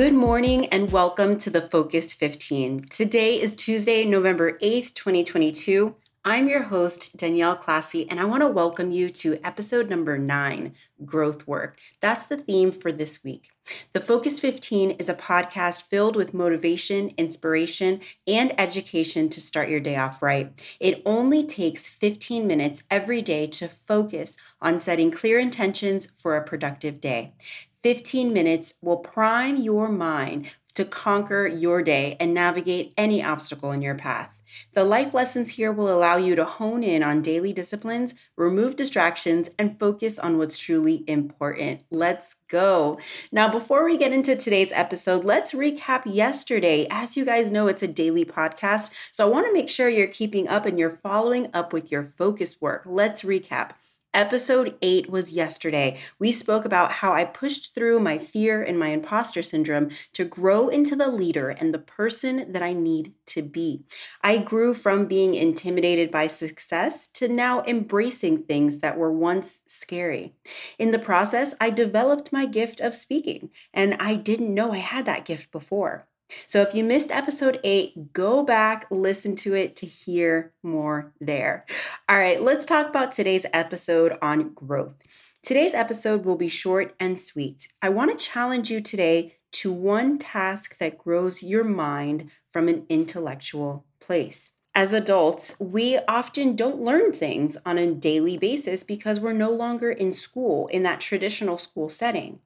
Good morning and welcome to the Focused 15. Today is Tuesday, November 8th, 2022. I'm your host, Danielle Classy, and I want to welcome you to episode number nine Growth Work. That's the theme for this week. The Focus 15 is a podcast filled with motivation, inspiration, and education to start your day off right. It only takes 15 minutes every day to focus on setting clear intentions for a productive day. 15 minutes will prime your mind to conquer your day and navigate any obstacle in your path. The life lessons here will allow you to hone in on daily disciplines, remove distractions, and focus on what's truly important. Let's go. Now, before we get into today's episode, let's recap yesterday. As you guys know, it's a daily podcast, so I want to make sure you're keeping up and you're following up with your focus work. Let's recap. Episode eight was yesterday. We spoke about how I pushed through my fear and my imposter syndrome to grow into the leader and the person that I need to be. I grew from being intimidated by success to now embracing things that were once scary. In the process, I developed my gift of speaking, and I didn't know I had that gift before. So if you missed episode eight, go back, listen to it to hear more there. All right, let's talk about today's episode on growth. Today's episode will be short and sweet. I want to challenge you today to one task that grows your mind from an intellectual place as adults, we often don't learn things on a daily basis because we're no longer in school in that traditional school setting.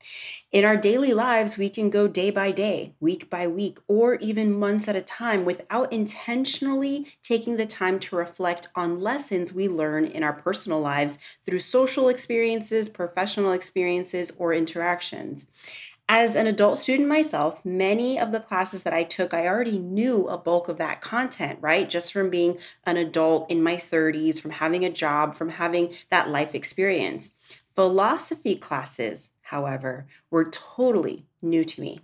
In our daily lives, we can go day by day, week by week, or even months at a time without intentionally taking the time to reflect on lessons we learn in our personal lives through social experiences, professional experiences, or interactions. As an adult student myself, many of the classes that I took, I already knew a bulk of that content, right? Just from being an adult in my 30s, from having a job, from having that life experience. Philosophy classes, however, were totally new to me.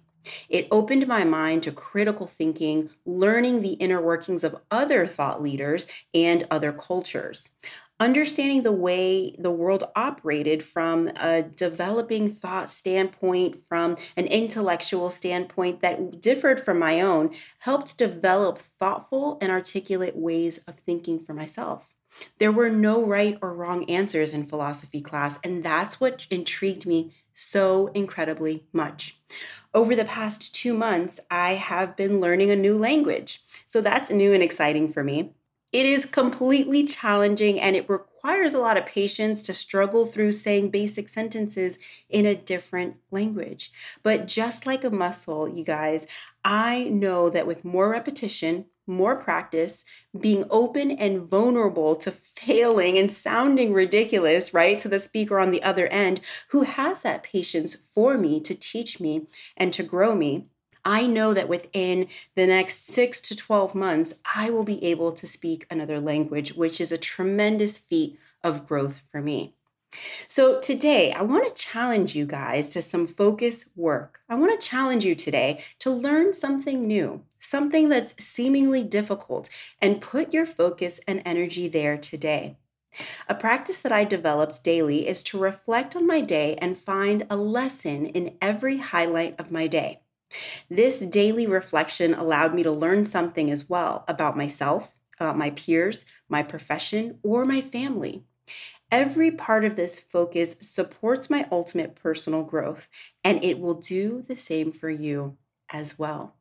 It opened my mind to critical thinking, learning the inner workings of other thought leaders and other cultures understanding the way the world operated from a developing thought standpoint, from an intellectual standpoint that differed from my own, helped develop thoughtful and articulate ways of thinking for myself. There were no right or wrong answers in philosophy class, and that's what intrigued me so incredibly much. Over the past two months, I have been learning a new language. So that's new and exciting for me. It is completely challenging and it requires a lot of patience to struggle through saying basic sentences in a different language. But just like a muscle, you guys, I know that with more repetition, more practice, being open and vulnerable to failing and sounding ridiculous, right, to the speaker on the other end who has that patience for me to teach me and to grow me, I know that within the next six to 12 months, I will be able to speak another language, which is a tremendous feat of growth for me. So, today I want to challenge you guys to some focus work. I want to challenge you today to learn something new, something that's seemingly difficult, and put your focus and energy there today. A practice that I developed daily is to reflect on my day and find a lesson in every highlight of my day. This daily reflection allowed me to learn something as well about myself, about my peers, my profession, or my family. Every part of this focus supports my ultimate personal growth, and it will do the same for you as well.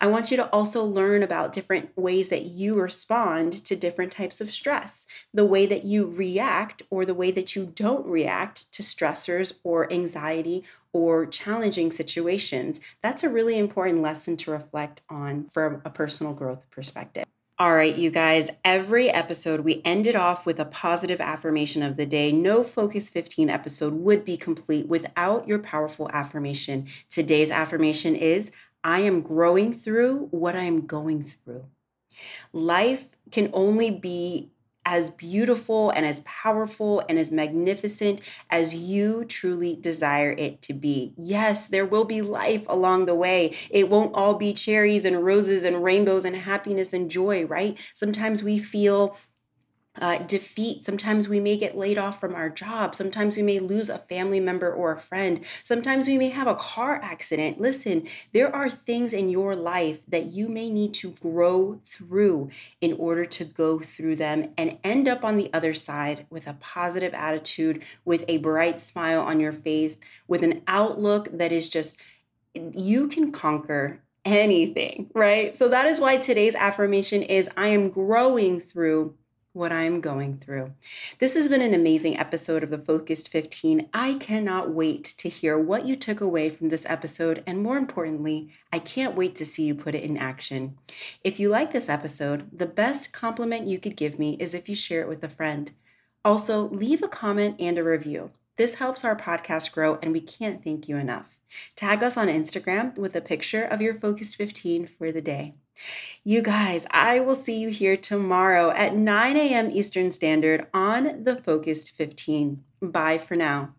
I want you to also learn about different ways that you respond to different types of stress, the way that you react or the way that you don't react to stressors or anxiety or challenging situations. That's a really important lesson to reflect on from a personal growth perspective. All right, you guys, every episode we ended off with a positive affirmation of the day. No Focus 15 episode would be complete without your powerful affirmation. Today's affirmation is I am growing through what I'm going through. Life can only be as beautiful and as powerful and as magnificent as you truly desire it to be. Yes, there will be life along the way. It won't all be cherries and roses and rainbows and happiness and joy, right? Sometimes we feel uh, defeat. Sometimes we may get laid off from our job. Sometimes we may lose a family member or a friend. Sometimes we may have a car accident. Listen, there are things in your life that you may need to grow through in order to go through them and end up on the other side with a positive attitude, with a bright smile on your face, with an outlook that is just, you can conquer anything, right? So that is why today's affirmation is I am growing through what I'm going through. This has been an amazing episode of the Focused 15. I cannot wait to hear what you took away from this episode, and more importantly, I can't wait to see you put it in action. If you like this episode, the best compliment you could give me is if you share it with a friend. Also, leave a comment and a review. This helps our podcast grow, and we can't thank you enough. Tag us on Instagram with a picture of your Focused 15 for the day. You guys, I will see you here tomorrow at 9 a.m. Eastern Standard on the Focused 15. Bye for now.